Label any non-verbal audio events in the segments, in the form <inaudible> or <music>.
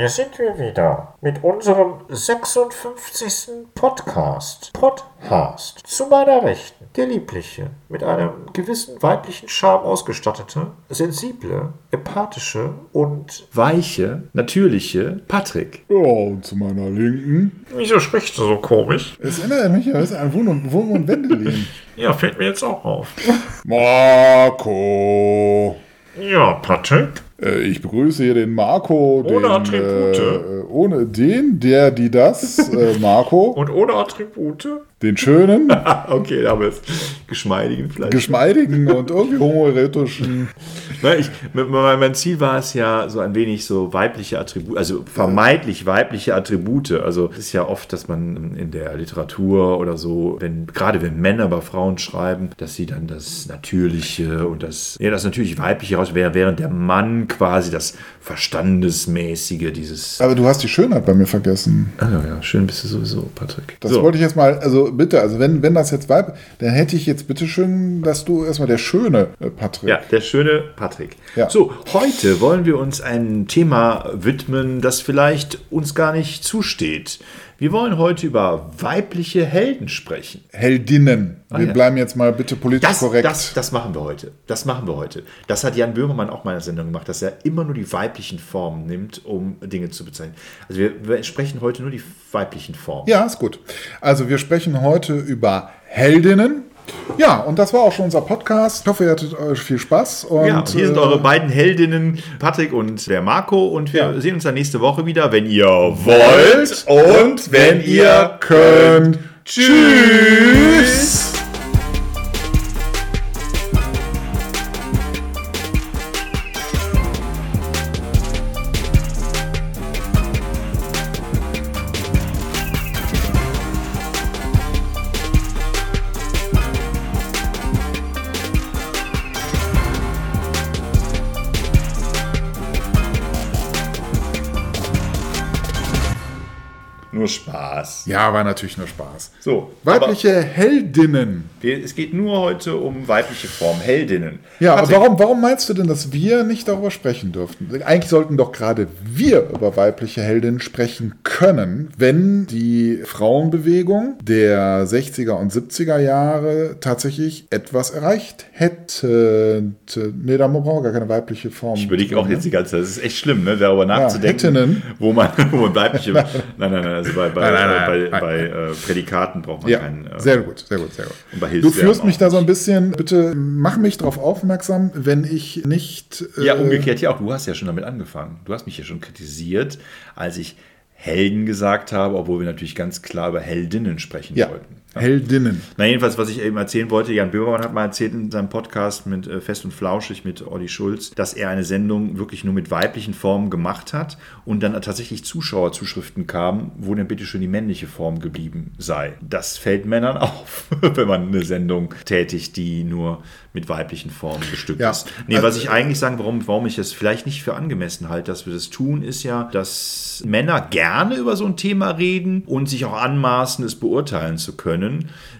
Hier sind wir wieder mit unserem 56. Podcast. Podcast. Zu meiner Rechten, der liebliche, mit einem gewissen weiblichen Charme ausgestattete, sensible, empathische und weiche, natürliche Patrick. Ja, und zu meiner Linken. Wieso sprichst du so komisch? Es erinnert mich ja an Wurm und, Wurm und Wendelin. <laughs> Ja, fällt mir jetzt auch auf. Marco. Ja, Patrick. Äh, ich begrüße hier den Marco. Ohne den, Attribute. Äh, ohne den, der, die, das, <laughs> äh, Marco. Und ohne Attribute? Den schönen, <laughs> okay, da haben wir es. Geschmeidigen vielleicht. geschmeidigen und <laughs> irgendwie ich, mein, Ziel war es ja, so ein wenig so weibliche Attribute, also vermeintlich weibliche Attribute. Also es ist ja oft, dass man in der Literatur oder so, wenn, gerade wenn Männer über Frauen schreiben, dass sie dann das Natürliche und das, ja, das natürlich Weibliche raus, während der Mann quasi das Verstandesmäßige, dieses. Aber du hast die Schönheit bei mir vergessen. Ah, ja, ja, schön bist du sowieso, Patrick. Das so. wollte ich jetzt mal, also bitte, also wenn, wenn das jetzt Weib, dann hätte ich jetzt bitte schön, dass du erstmal der schöne äh, Patrick. Ja, der schöne Patrick. Ja. So, heute wollen wir uns einem Thema widmen, das vielleicht uns gar nicht zusteht. Wir wollen heute über weibliche Helden sprechen. Heldinnen. Wir ja. bleiben jetzt mal bitte politisch Das, korrekt. das, das machen wir heute. Das machen wir heute. Das hat Jan Böhmermann auch mal in der Sendung gemacht, dass er immer nur die weiblichen Formen nimmt, um Dinge zu bezeichnen. Also wir, wir sprechen heute nur die weiblichen Formen. Ja, ist gut. Also wir sprechen heute über Heldinnen. Ja, und das war auch schon unser Podcast. Ich hoffe, ihr hattet äh, viel Spaß. Und, Ja, hier sind äh, eure beiden Heldinnen, Patrick und der Marco. Und wir Ja. sehen uns dann nächste Woche wieder, wenn ihr wollt und wenn ihr könnt. Tschüss. Nur Spaß. Ja, war natürlich nur Spaß. So, Weibliche Heldinnen. aber wir, es geht nur heute um weibliche Formen, Heldinnen. Ja, aber Patrick, warum, warum meinst du denn, dass wir nicht darüber sprechen dürften? Eigentlich sollten doch gerade wir über weibliche Heldinnen sprechen können, wenn die Frauenbewegung der 60er und 70er Jahre tatsächlich etwas erreicht hätte. Nee, da brauchen wir gar keine weibliche Form. Ich überlege auch jetzt die ganze Zeit, es ist echt schlimm, ne, darüber nachzudenken, Heldinnen. wo man, <laughs> wo man weibliche, <laughs> nein, nein, nein, also bei, bei, Nein, nein, nein, bei, nein, bei nein. äh, Prädikaten braucht man Ja, keinen. Äh, sehr gut, sehr gut, sehr gut. Und bei Du führst mich da so ein bisschen, bitte mach mich darauf aufmerksam, wenn ich nicht. äh, Ja, umgekehrt ja auch. Du hast ja schon damit angefangen. Du hast mich ja schon kritisiert, als ich Helden gesagt habe, obwohl wir natürlich ganz klar über Heldinnen sprechen Ja, wollten. Heldinnen. Na, jedenfalls, was ich eben erzählen wollte, Jan Böhmermann hat mal erzählt in seinem Podcast mit äh, Fest und Flauschig mit Olli Schulz, dass er eine Sendung wirklich nur mit weiblichen Formen gemacht hat und dann tatsächlich Zuschauerzuschriften kamen, wo denn bitte schon die männliche Form geblieben sei. Das fällt Männern <laughs> auf, wenn man eine Sendung tätigt, die nur mit weiblichen Formen bestückt Ja. ist. Nee, Also- was ich eigentlich sagen, warum, warum ich es vielleicht nicht für angemessen halte, dass wir das tun, ist ja, dass Männer gerne über so ein Thema reden und sich auch anmaßen, es beurteilen zu können,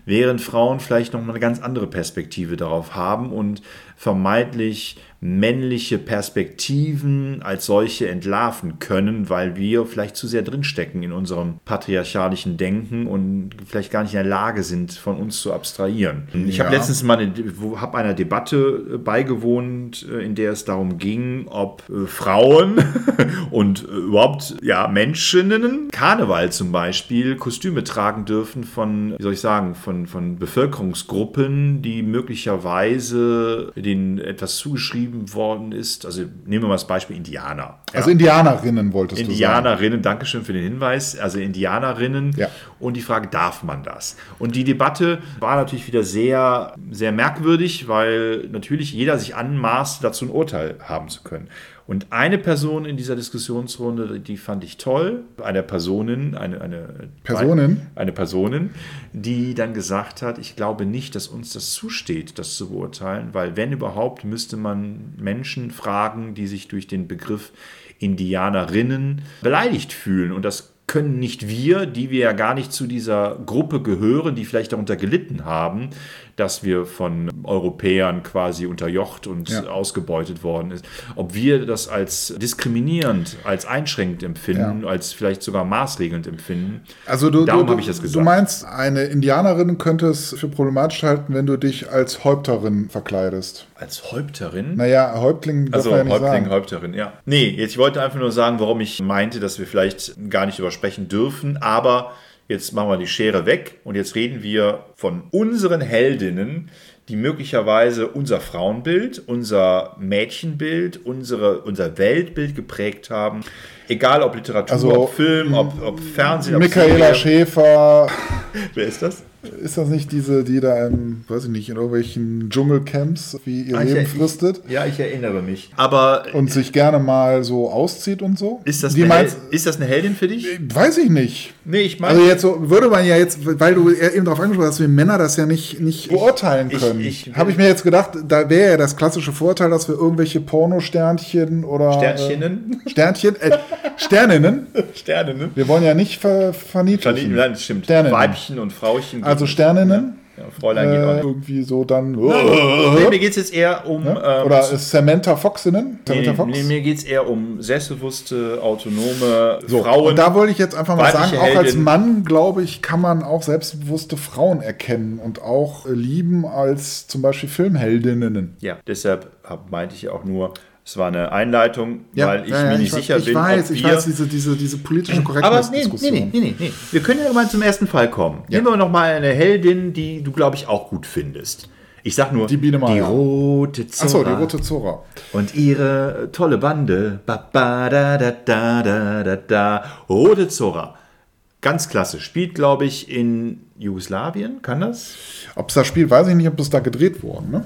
während Frauen vielleicht noch mal eine ganz andere Perspektive darauf haben und vermeintlich männliche Perspektiven als solche entlarven können, weil wir vielleicht zu sehr drinstecken in unserem patriarchalischen Denken und vielleicht gar nicht in der Lage sind, von uns zu abstrahieren. Ich habe Ja. letztens mal eine, hab einer Debatte äh, beigewohnt, äh, in der es darum ging, ob äh, Frauen <laughs> und überhaupt ja, Menschinnen Karneval zum Beispiel Kostüme tragen dürfen von, wie soll ich sagen, von, von Bevölkerungsgruppen, die möglicherweise denen etwas zugeschrieben worden ist. Also nehmen wir mal das Beispiel Indianer. Ja. Also Indianerinnen wolltest du sagen. Indianerinnen, Dankeschön für den Hinweis, also Indianerinnen Ja. und die Frage, darf man das? Und die Debatte war natürlich wieder sehr, sehr merkwürdig, weil natürlich jeder sich anmaßt, dazu ein Urteil haben zu können. Und eine Person in dieser Diskussionsrunde, die fand ich toll, eine Personin, eine, eine Personin? eine Personin, die dann gesagt hat, ich glaube nicht, dass uns das zusteht, das zu beurteilen, weil wenn überhaupt, müsste man Menschen fragen, die sich durch den Begriff Indianerinnen beleidigt fühlen. Und das können nicht wir, die wir ja gar nicht zu dieser Gruppe gehören, die vielleicht darunter gelitten haben, dass wir von Europäern quasi unterjocht und Ja. ausgebeutet worden ist. Ob wir das als diskriminierend, als einschränkend empfinden, als vielleicht sogar maßregelnd empfinden. Also du, Darum du, habe ich das du gesagt. meinst, eine Indianerin könnte es für problematisch halten, wenn du dich als Häupterin verkleidest. Als Häupterin? Naja, Häuptling Also ja Häuptling, sagen. Häupterin, ja. Nee, jetzt, ich wollte einfach nur sagen, warum ich meinte, dass wir vielleicht gar nicht drüber sprechen dürfen, aber jetzt machen wir die Schere weg und jetzt reden wir von unseren Heldinnen, die möglicherweise unser Frauenbild, unser Mädchenbild, unsere, unser Weltbild geprägt haben. Egal ob Literatur, Also, ob Film, ob, ob Fernsehen, ob Michaela Serie. Schäfer, Wer ist das? Ist das nicht diese, die da im, weiß ich nicht, in irgendwelchen Dschungelcamps wie ihr Ah, ich- Leben ich- fristet Ja, ich erinnere mich. Aber und sich gerne mal so auszieht und so? ist das, die eine, meinst, ist das eine Heldin für dich? Weiß ich nicht. Nee, ich meine. Also jetzt so, würde man ja jetzt, weil du eben darauf angesprochen hast, dass wir Männer das ja nicht, nicht beurteilen ich- können. ich- Habe ich mir jetzt gedacht, da wäre ja das klassische Vorteil, dass wir irgendwelche Pornosternchen oder Sternchenen? Äh, Sternchen, äh, Sterninnen. <laughs> Sterne, ne? Wir wollen ja nicht ver verniedlichen. Nein, das stimmt. Sterninnen. Weibchen und Frauchen. Also Sterninnen. Ja, Fräulein geht auch Äh, nicht. irgendwie so dann. Nee, mir geht es jetzt eher um. ähm, Oder Samantha Foxinnen. nee, Samantha Fox. nee, mir geht es eher um selbstbewusste, autonome So, Frauen. und da wollte ich jetzt einfach mal sagen, auch als Heldin. Mann, glaube ich, kann man auch selbstbewusste Frauen erkennen und auch äh, lieben als zum Beispiel Filmheldinnen. ja, deshalb meinte ich auch nur, es war eine Einleitung, weil ich ja, ja, mir nicht weiß- sicher ich bin, weiß, ob ich weiß, diese, diese, diese politische aber nee, Korrektness-Diskussion. nee, nee, nee, nee. Wir können ja mal zum ersten Fall kommen. Nehmen wir noch mal eine Heldin, die du, glaube ich, auch gut findest. Ich sag nur, Die Biene die rote Zora. Achso, die rote Zora. Und ihre tolle Bande. Ba, ba, da, da, da, da, da, da. Rote Zora. Ganz klasse. Spielt, glaube ich, in Jugoslawien. Kann das? Ob es da spielt, weiß ich nicht, ob das da gedreht worden. Ne?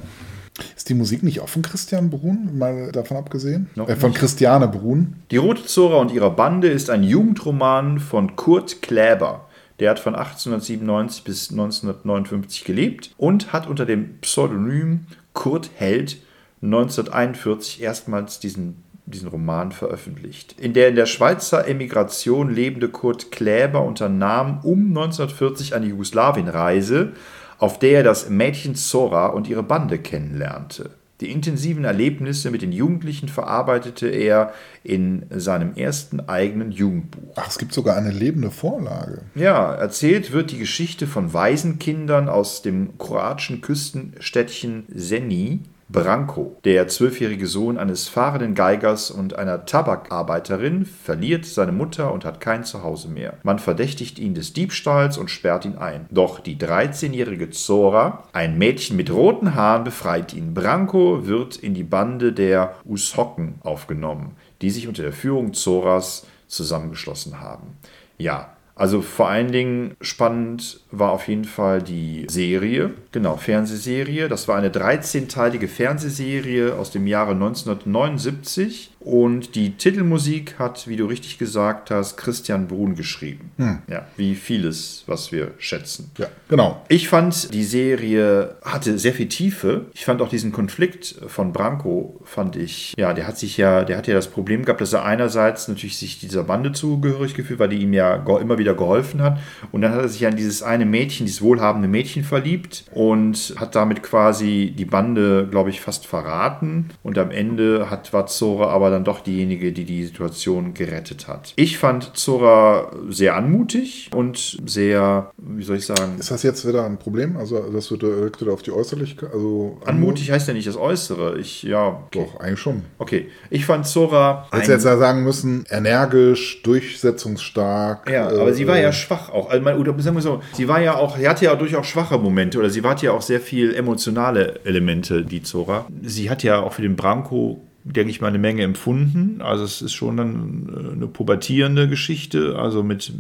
Ist die Musik nicht auch von Christian Brun, mal davon abgesehen? Äh, von Christiane Brun. Die Rote Zora und ihre Bande ist ein Jugendroman von Kurt Kläber. Der hat von 1897 bis 1959 gelebt und hat unter dem Pseudonym Kurt Held 1941 erstmals diesen, diesen Roman veröffentlicht. In der in der Schweizer Emigration lebende Kurt Kläber unternahm um 1940 eine Jugoslawienreise, auf der er das Mädchen Zora und ihre Bande kennenlernte. Die intensiven Erlebnisse mit den Jugendlichen verarbeitete er in seinem ersten eigenen Jugendbuch. Ach, es gibt sogar eine lebende Vorlage. Ja, erzählt wird die Geschichte von Waisenkindern aus dem kroatischen Küstenstädtchen Seni, Branko. Der zwölfjährige Sohn eines fahrenden Geigers und einer Tabakarbeiterin verliert seine Mutter und hat kein Zuhause mehr. Man verdächtigt ihn des Diebstahls und sperrt ihn ein. Doch die 13-jährige Zora, ein Mädchen mit roten Haaren, befreit ihn. Branko wird in die Bande der Ushocken aufgenommen, die sich unter der Führung Zoras zusammengeschlossen haben. Ja, also vor allen Dingen spannend war auf jeden Fall die Serie, genau, Fernsehserie. Das war eine 13-teilige Fernsehserie aus dem Jahre 1979 und die Titelmusik hat, wie du richtig gesagt hast, Christian Brun geschrieben. Ja, wie vieles, was wir schätzen. Ja, genau. Ich fand, die Serie hatte sehr viel Tiefe. Ich fand auch diesen Konflikt von Branko, fand ich, ja, der hat sich ja, der hat ja das Problem gehabt, dass er einerseits natürlich sich dieser Bande zugehörig gefühlt, weil die ihm ja immer wieder geholfen hat. Und dann hat er sich an dieses eine Mädchen, dieses wohlhabende Mädchen verliebt und hat damit quasi die Bande, glaube ich, fast verraten. Und am Ende hat, war Zora aber dann doch diejenige, die die Situation gerettet hat. Ich fand Zora sehr anmutig und sehr, wie soll ich sagen, Ist das jetzt wieder ein Problem? Also, dass du direkt wieder auf die Äußerlichkeit. Also, Anmutig heißt ja nicht das Äußere. Ich, ja, okay. Doch, eigentlich schon. Okay, ich fand Zora. Hättest jetzt ja sagen müssen, energisch, durchsetzungsstark. ja, aber sie war äh, ja schwach auch. Also, mein- oder sagen wir so, sie war ja auch, sie hatte ja durchaus schwache Momente oder sie hatte ja auch sehr viel emotionale Elemente, die Zora. Sie hat ja auch für den Branko denke ich mal, eine Menge empfunden. Also es ist schon dann äh, eine pubertierende Geschichte, also mit,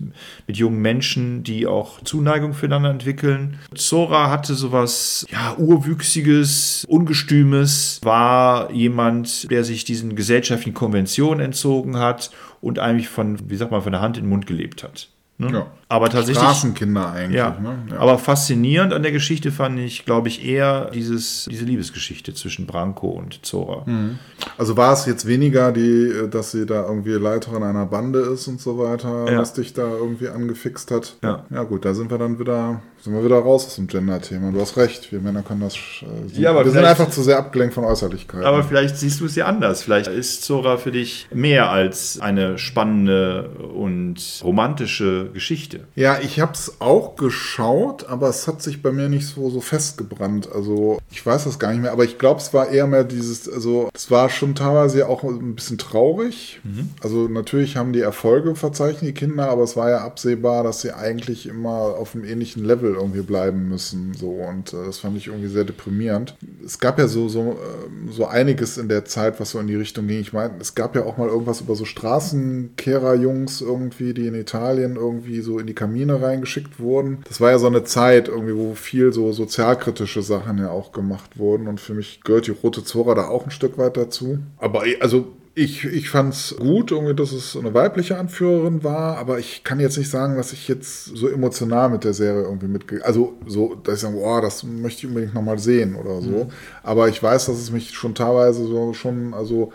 mit jungen Menschen, die auch Zuneigung füreinander entwickeln. Zora hatte sowas, ja, urwüchsiges, ungestümes, war jemand, der sich diesen gesellschaftlichen Konventionen entzogen hat und eigentlich von, wie sagt man, von der Hand in den Mund gelebt hat. Ne? Ja. Aber tatsächlich. Straßenkinder eigentlich. Ja. Ne? ja. Aber faszinierend an der Geschichte fand ich, glaube ich, eher dieses, diese Liebesgeschichte zwischen Branko und Zora. Also war es jetzt weniger, die, dass sie da irgendwie Leiterin einer Bande ist und so weiter, Ja. was dich da irgendwie angefixt hat. Ja. ja gut, da sind wir dann wieder, sind wir wieder raus aus dem Gender-Thema. Du hast recht, wir Männer können das. Äh, sind, Ja, aber wir sind einfach zu sehr abgelenkt von Äußerlichkeiten. Aber vielleicht siehst du es ja anders. Vielleicht ist Zora für dich mehr als eine spannende und romantische Geschichte. Ja, ich habe es auch geschaut, aber es hat sich bei mir nicht so, so festgebrannt. Also ich weiß das gar nicht mehr, aber ich glaube, es war eher mehr dieses, also es war schon teilweise ja auch ein bisschen traurig. Also natürlich haben die Erfolge verzeichnet, die Kinder, aber es war ja absehbar, dass sie eigentlich immer auf einem ähnlichen Level irgendwie bleiben müssen. So und äh, das fand ich irgendwie sehr deprimierend. Es gab ja so, so, ähm, so einiges in der Zeit, was so in die Richtung ging. Ich meine, es gab ja auch mal irgendwas über so Straßenkehrer-Jungs irgendwie, die in Italien irgendwie so in die Kamine reingeschickt wurden. Das war ja so eine Zeit irgendwie, wo viel so sozialkritische Sachen ja auch gemacht wurden und für mich gehört die Rote Zora da auch ein Stück weit dazu. Aber also ich, ich fand es gut, irgendwie, dass es eine weibliche Anführerin war, aber ich kann jetzt nicht sagen, dass ich jetzt so emotional mit der Serie irgendwie mitge... Also so, dass ich sage, boah, das möchte ich unbedingt nochmal sehen oder so. Aber ich weiß, dass es mich schon teilweise so schon, also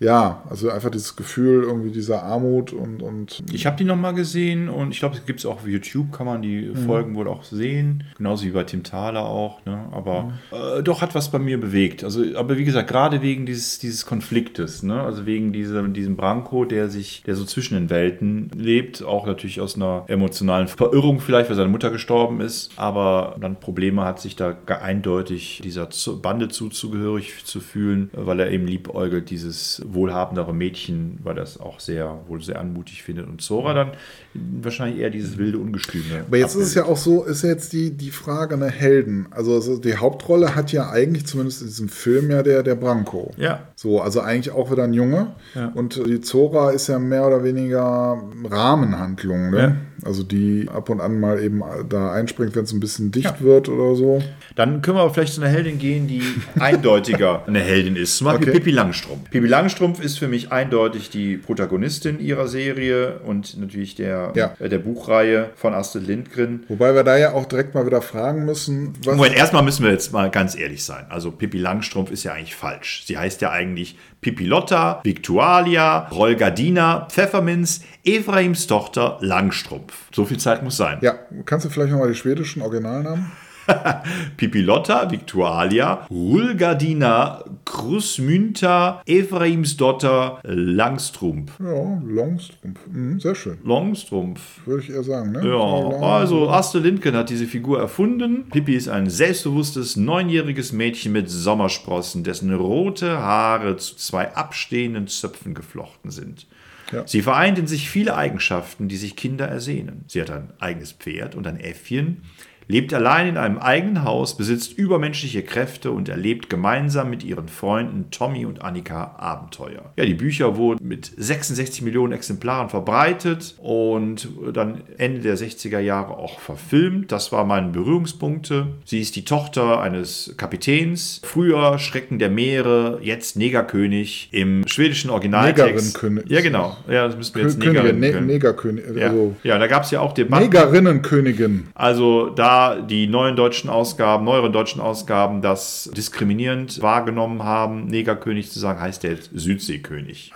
ja, also einfach dieses Gefühl irgendwie dieser Armut und, und Ich habe die nochmal gesehen und ich glaube, es gibt es auch auf YouTube, kann man die Folgen wohl auch sehen. Genauso wie bei Tim Thaler auch. Ne? Aber äh, doch hat was bei mir bewegt. Also, aber wie gesagt, gerade wegen dieses, dieses Konfliktes, ne? also wegen diesem, diesem Branko, der sich, der so zwischen den Welten lebt, auch natürlich aus einer emotionalen Verirrung vielleicht, weil seine Mutter gestorben ist, aber dann Probleme hat, sich da eindeutig dieser Bande zuzugehörig zu fühlen, weil er eben liebäugelt, dieses wohlhabendere Mädchen, weil es auch sehr, wohl sehr anmutig findet. Und Zora dann wahrscheinlich eher dieses wilde Ungestüme. Aber jetzt ist es ja auch so, ist ja jetzt die, die Frage eine Helden. Also, also die Hauptrolle hat ja eigentlich, zumindest in diesem Film, ja der, der Branko. Ja. So, also eigentlich auch wieder ein Junge. Ja. Und die Zora ist ja mehr oder weniger Rahmenhandlung, ne? Ja. Also die ab und an mal eben da einspringt, wenn es ein bisschen dicht wird oder so. Dann können wir aber vielleicht zu einer Heldin gehen, die eindeutiger eine Heldin ist. Zum Beispiel Okay. Pippi Langstrumpf. Pippi Langstrumpf ist für mich eindeutig die Protagonistin ihrer Serie und natürlich der, Ja. äh, der Buchreihe von Astrid Lindgren. Wobei wir da ja auch direkt mal wieder fragen müssen, was. Moment, erstmal müssen wir jetzt mal ganz ehrlich sein. Also Pippi Langstrumpf ist ja eigentlich falsch. Sie heißt ja eigentlich Pippi Lotta, Victualia, Rollgardina, Pfefferminz, Ephraims Tochter Langstrumpf. So viel Zeit muss sein. Ja, kannst du vielleicht nochmal die schwedischen Originalnamen? <laughs> Pipilotta, Victualia, Rulgardina, Krusmünter, Ephraims-Dotter, Langstrumpf. Ja, Longstrumpf. Mhm, sehr schön. Longstrumpf. Würde ich eher sagen, ne? Ja, also Astrid Lindgren hat diese Figur erfunden. Pippi ist ein selbstbewusstes, neunjähriges Mädchen mit Sommersprossen, dessen rote Haare zu zwei abstehenden Zöpfen geflochten sind. Ja. Sie vereint in sich viele Eigenschaften, die sich Kinder ersehnen. Sie hat ein eigenes Pferd und ein Äffchen, lebt allein in einem eigenen Haus, besitzt übermenschliche Kräfte und erlebt gemeinsam mit ihren Freunden Tommy und Annika Abenteuer. Ja, die Bücher wurden mit 66 Millionen Exemplaren verbreitet und dann Ende der 60er Jahre auch verfilmt. Das war meine Berührungspunkte. Sie ist die Tochter eines Kapitäns, früher Schrecken der Meere, jetzt Negerkönig im schwedischen Originaltext. Negerin-König. Ja, genau. Ja, das müssten wir jetzt Königin, Negerin ne. Negerkönig. Ja, Also ja da gab es ja auch Debatten. Negerinnenkönigin. Also da die neuen deutschen Ausgaben, neueren deutschen Ausgaben das diskriminierend wahrgenommen haben, Negerkönig zu sagen, heißt der Südseekönig.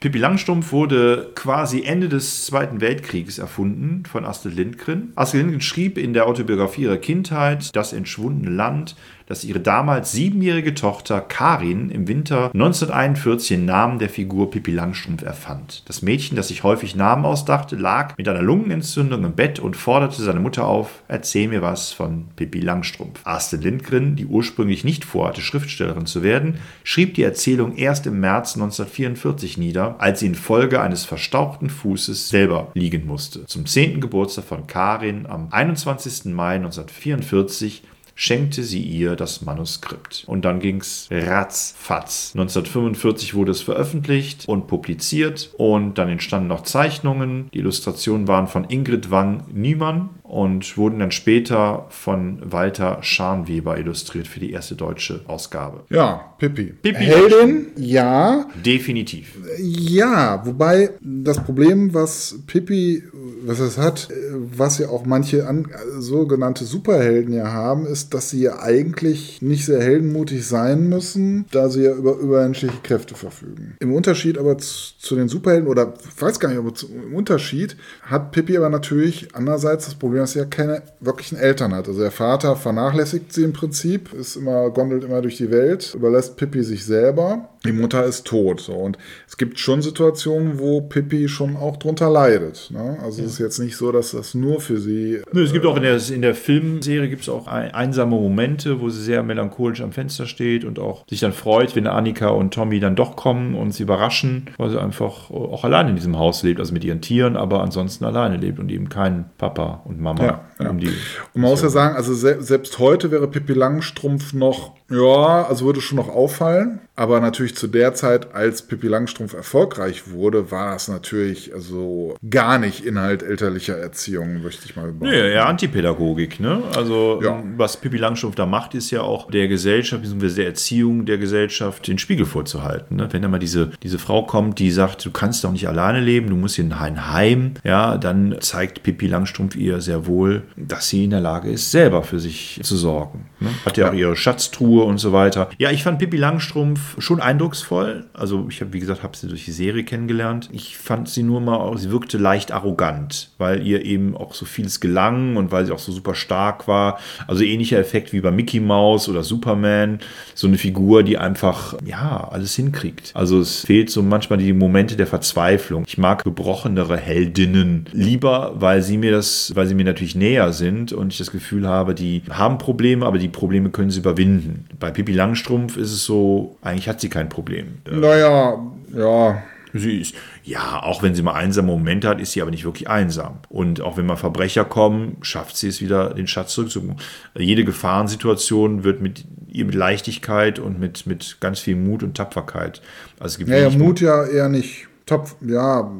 Pippi Langstrumpf wurde quasi Ende des Zweiten Weltkrieges erfunden von Astrid Lindgren. Astrid Lindgren schrieb in der Autobiografie ihrer Kindheit Das entschwundene Land, dass ihre damals siebenjährige Tochter Karin im Winter 1941 den Namen der Figur Pippi Langstrumpf erfand. Das Mädchen, das sich häufig Namen ausdachte, lag mit einer Lungenentzündung im Bett und forderte seine Mutter auf, erzähl mir was von Pippi Langstrumpf. Astrid Lindgren, die ursprünglich nicht vorhatte, Schriftstellerin zu werden, schrieb die Erzählung erst im März 1944 nieder, als sie infolge eines verstauchten Fußes selber liegen musste. Zum 10. Geburtstag von Karin am 21. Mai 1944 schenkte sie ihr das Manuskript. Und dann ging's ratzfatz. 1945 wurde es veröffentlicht und publiziert und dann entstanden noch Zeichnungen. Die Illustrationen waren von Ingrid Wang Niemann und wurden dann später von Walter Scharnweber illustriert für die erste deutsche Ausgabe. Ja, Pippi. Pippi Heldin, ja. Definitiv. Ja, wobei das Problem, was Pippi, was es hat, äh, was ja auch manche an, sogenannte Superhelden ja haben, ist, dass sie ja eigentlich nicht sehr heldenmutig sein müssen, da sie ja über übermenschliche Kräfte verfügen. Im Unterschied aber zu, zu den Superhelden, oder ich weiß gar nicht, aber zu, im Unterschied hat Pippi aber natürlich andererseits das Problem, dass sie ja keine wirklichen Eltern hat. Also der Vater vernachlässigt sie im Prinzip, ist immer, gondelt immer durch die Welt, überlässt Pippi sich selber. Die Mutter ist tot. So. Und es gibt schon Situationen, wo Pippi schon auch drunter leidet. Ne? Also es ist jetzt nicht so, dass das nur für sie. Nö, es gibt auch in der, in der Filmserie gibt es auch ein, einsame Momente, wo sie sehr melancholisch am Fenster steht und auch sich dann freut, wenn Annika und Tommy dann doch kommen und sie überraschen, weil sie einfach auch allein in diesem Haus lebt, also mit ihren Tieren, aber ansonsten alleine lebt und eben keinen Papa und Mama Ja, ja. um die. Und man muss ja sagen, also se selbst heute wäre Pippi Langstrumpf noch, ja, also würde schon noch auffallen. Aber natürlich zu der Zeit, als Pippi Langstrumpf erfolgreich wurde, war das natürlich also gar nicht Inhalt elterlicher Erziehung, möchte ich mal behaupten. Nee, eher Antipädagogik, ne? Also Ja. was Pippi Langstrumpf da macht, ist ja auch der Gesellschaft, beziehungsweise der Erziehung der Gesellschaft den Spiegel vorzuhalten. Ne? Wenn da mal diese, diese Frau kommt, die sagt, du kannst doch nicht alleine leben, du musst in ein Heim, ja, dann zeigt Pippi Langstrumpf ihr sehr wohl, dass sie in der Lage ist, selber für sich zu sorgen. Ne? Hat ja auch ihre Schatztruhe und so weiter. Ja, ich fand Pippi Langstrumpf schon eindrucksvoll. Also ich habe, wie gesagt, habe sie durch die Serie kennengelernt. Ich fand sie nur mal, sie wirkte leicht arrogant, weil ihr eben auch so vieles gelang und weil sie auch so super stark war. Also ähnlicher Effekt wie bei Mickey Mouse oder Superman. So eine Figur, die einfach, ja, alles hinkriegt. Also es fehlt so manchmal die Momente der Verzweiflung. Ich mag gebrochenere Heldinnen lieber, weil sie mir das, weil sie mir natürlich näher sind und ich das Gefühl habe, die haben Probleme, aber die Probleme können sie überwinden. Bei Pippi Langstrumpf ist es so, eigentlich hat sie kein Problem. Naja, ja. Sie ist, ja, auch wenn sie mal einsame Momente hat, ist sie aber nicht wirklich einsam. Und auch wenn mal Verbrecher kommen, schafft sie es wieder, den Schatz zurückzubekommen. Jede Gefahrensituation wird mit ihr mit Leichtigkeit und mit, mit ganz viel Mut und Tapferkeit. Also es gibt Naja, Mut ja eher nicht. Top, ja,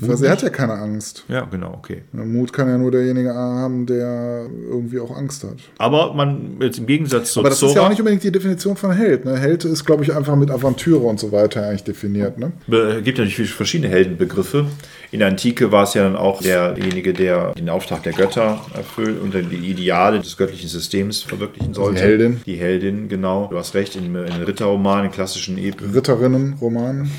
weil sie hat ja keine Angst. Ja, genau, okay. Mut kann ja nur derjenige haben, der irgendwie auch Angst hat. Aber man, jetzt im Gegensatz zu Aber das ist ja Zora, auch nicht unbedingt die Definition von Held. Ne? Held ist, glaube ich, einfach mit Aventüre und so weiter eigentlich definiert. Ne? Es gibt natürlich verschiedene Heldenbegriffe. In der Antike war es ja dann auch derjenige, der den Auftrag der Götter erfüllt und die Ideale des göttlichen Systems verwirklichen sollte. Heldin. Die Heldin, genau. Du hast recht, in, in Ritterromanen, klassischen Epen. Ritterinnen, Roman.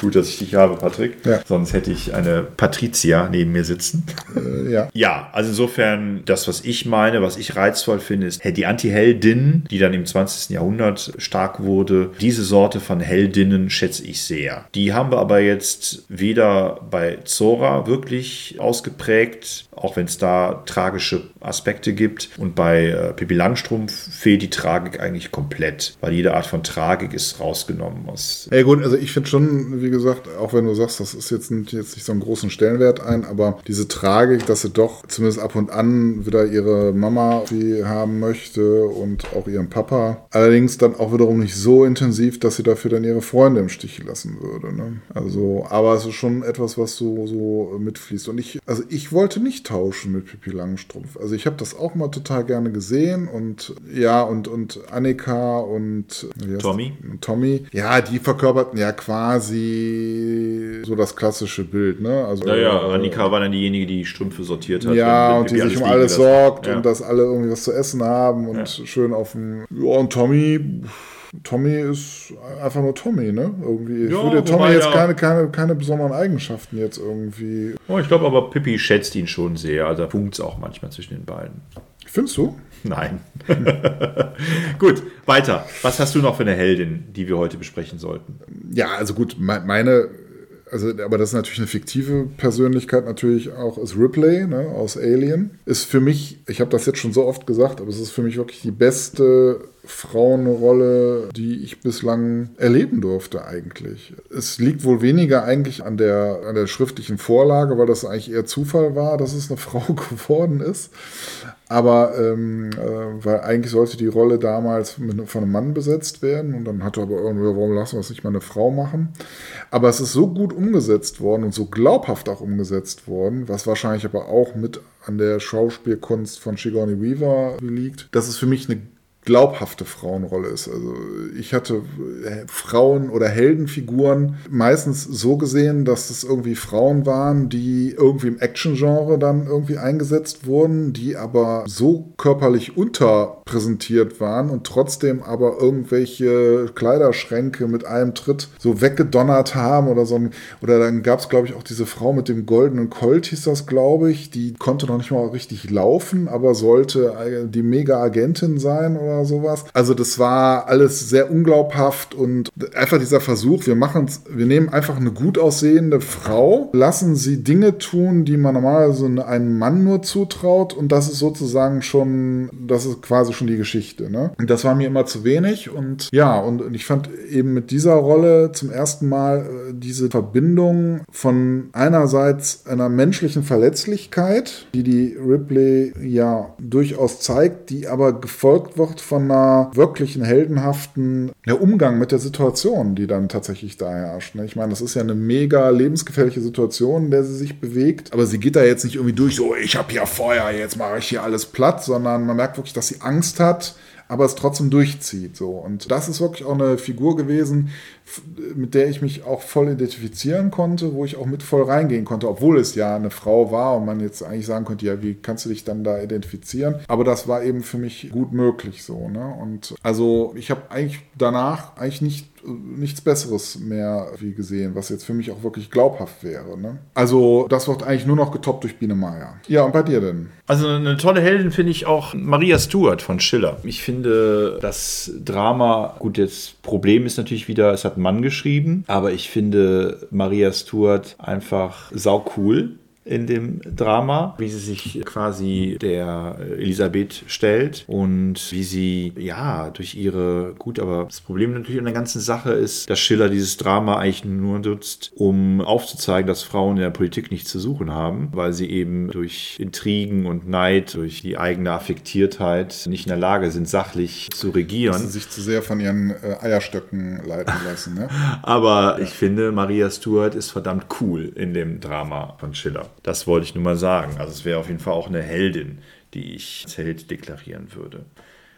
Gut, dass ich dich habe, Patrick. Ja. Sonst hätte ich eine Patricia neben mir sitzen. Äh, ja. Ja, also insofern, das, was ich meine, was ich reizvoll finde, ist die Anti-Heldin, die dann im 20. Jahrhundert stark wurde. Diese Sorte von Heldinnen schätze ich sehr. Die haben wir aber jetzt weder bei Zora wirklich ausgeprägt, auch wenn es da tragische Aspekte gibt. Und bei äh, Pippi Langstrumpf fehlt die Tragik eigentlich komplett, weil jede Art von Tragik ist rausgenommen aus Ey, gut, also ich finde schon, wie gesagt, auch wenn du sagst, das ist jetzt nicht, jetzt nicht so einen großen Stellenwert ein, aber diese Tragik, dass sie doch zumindest ab und an wieder ihre Mama wie haben möchte und auch ihren Papa. Allerdings dann auch wiederum nicht so intensiv, dass sie dafür dann ihre Freunde im Stich lassen würde. Ne? Also, aber es ist schon etwas, was so, so mitfließt. Und ich, also ich wollte nicht tauschen mit Pippi Langstrumpf. Also ich habe das auch mal total gerne gesehen und ja, und, und Annika und Tommy. und Tommy, ja, die verkörperten ja quasi so das klassische Bild, ne? Also, Naja, äh, Annika war dann diejenige, die Strümpfe sortiert hat. Ja, wenn und die sich um alles sorgt Ja. und dass alle irgendwie was zu essen haben und schön auf dem. Ja, und Tommy. Tommy ist einfach nur Tommy, ne? Irgendwie. Ich Ja, würde Tommy jetzt ja- keine, keine, keine besonderen Eigenschaften jetzt irgendwie. Oh, ich glaube aber, Pippi schätzt ihn schon sehr. Also da funkt es auch manchmal zwischen den beiden. Findest du? Nein. <laughs> Gut, weiter. Was hast du noch für eine Heldin, die wir heute besprechen sollten? Ja, also gut, me- meine, also, aber das ist natürlich eine fiktive Persönlichkeit, natürlich auch ist Ripley ne, aus Alien. Ist für mich, ich habe das jetzt schon so oft gesagt, aber es ist für mich wirklich die beste Frauenrolle, die ich bislang erleben durfte eigentlich. Es liegt wohl weniger eigentlich an der, an der schriftlichen Vorlage, weil das eigentlich eher Zufall war, dass es eine <laughs> Frau geworden ist. Aber ähm, äh, weil eigentlich sollte die Rolle damals mit, von einem Mann besetzt werden und dann hatte aber irgendwie, warum lassen wir es nicht mal eine Frau machen? Aber es ist so gut umgesetzt worden und so glaubhaft auch umgesetzt worden, was wahrscheinlich aber auch mit an der Schauspielkunst von Sigourney Weaver liegt, dass es für mich eine glaubhafte Frauenrolle ist. Also ich hatte äh, Frauen oder Heldenfiguren meistens so gesehen, dass es irgendwie Frauen waren, die irgendwie im Action-Genre dann irgendwie eingesetzt wurden, die aber so körperlich unterpräsentiert waren und trotzdem aber irgendwelche Kleiderschränke mit einem Tritt so weggedonnert haben oder so. Oder dann gab es, glaube ich, auch diese Frau mit dem goldenen Colt, hieß das, glaube ich. Die konnte noch nicht mal richtig laufen, aber sollte die Mega-Agentin sein oder oder sowas. Also das war alles sehr unglaubhaft und einfach dieser Versuch, wir machen wir nehmen einfach eine gut aussehende Frau, lassen sie Dinge tun, die man normalerweise einem Mann nur zutraut und das ist sozusagen schon, das ist quasi schon die Geschichte. Ne? Und das war mir immer zu wenig und ja, und, und ich fand eben mit dieser Rolle zum ersten Mal äh, diese Verbindung von einerseits einer menschlichen Verletzlichkeit, die die Ripley ja durchaus zeigt, die aber gefolgt wird von einer wirklichen heldenhaften ja, Umgang mit der Situation, die dann tatsächlich da herrscht. Ne? Ich meine, das ist ja eine mega lebensgefährliche Situation, in der sie sich bewegt, aber sie geht da jetzt nicht irgendwie durch, so ich habe hier Feuer, jetzt mache ich hier alles platt, sondern man merkt wirklich, dass sie Angst hat, aber es trotzdem durchzieht. So. Und das ist wirklich auch eine Figur gewesen, mit der ich mich auch voll identifizieren konnte, wo ich auch mit voll reingehen konnte, obwohl es ja eine Frau war und man jetzt eigentlich sagen könnte, ja, wie kannst du dich dann da identifizieren? Aber das war eben für mich gut möglich so. Ne? Und also ich habe eigentlich danach eigentlich nicht nichts Besseres mehr wie gesehen, was jetzt für mich auch wirklich glaubhaft wäre. Ne? Also das wird eigentlich nur noch getoppt durch Biene Meier. Ja, und bei dir denn? Also eine tolle Heldin finde ich auch Maria Stuart von Schiller. Ich finde das Drama, gut, das Problem ist natürlich wieder, es hat ein Mann geschrieben, aber ich finde Maria Stuart einfach sau cool in dem Drama, wie sie sich quasi der Elisabeth stellt und wie sie, ja, durch ihre, gut, aber das Problem natürlich an der ganzen Sache ist, dass Schiller dieses Drama eigentlich nur nutzt, um aufzuzeigen, dass Frauen in der Politik nichts zu suchen haben, weil sie eben durch Intrigen und Neid, durch die eigene Affektiertheit nicht in der Lage sind, sachlich zu regieren. Dass sie sich zu sehr von ihren äh, Eierstöcken leiten lassen, ne? aber ja. ich finde, Maria Stuart ist verdammt cool in dem Drama von Schiller. Das wollte ich nur mal sagen. Also es wäre auf jeden Fall auch eine Heldin, die ich als Held deklarieren würde.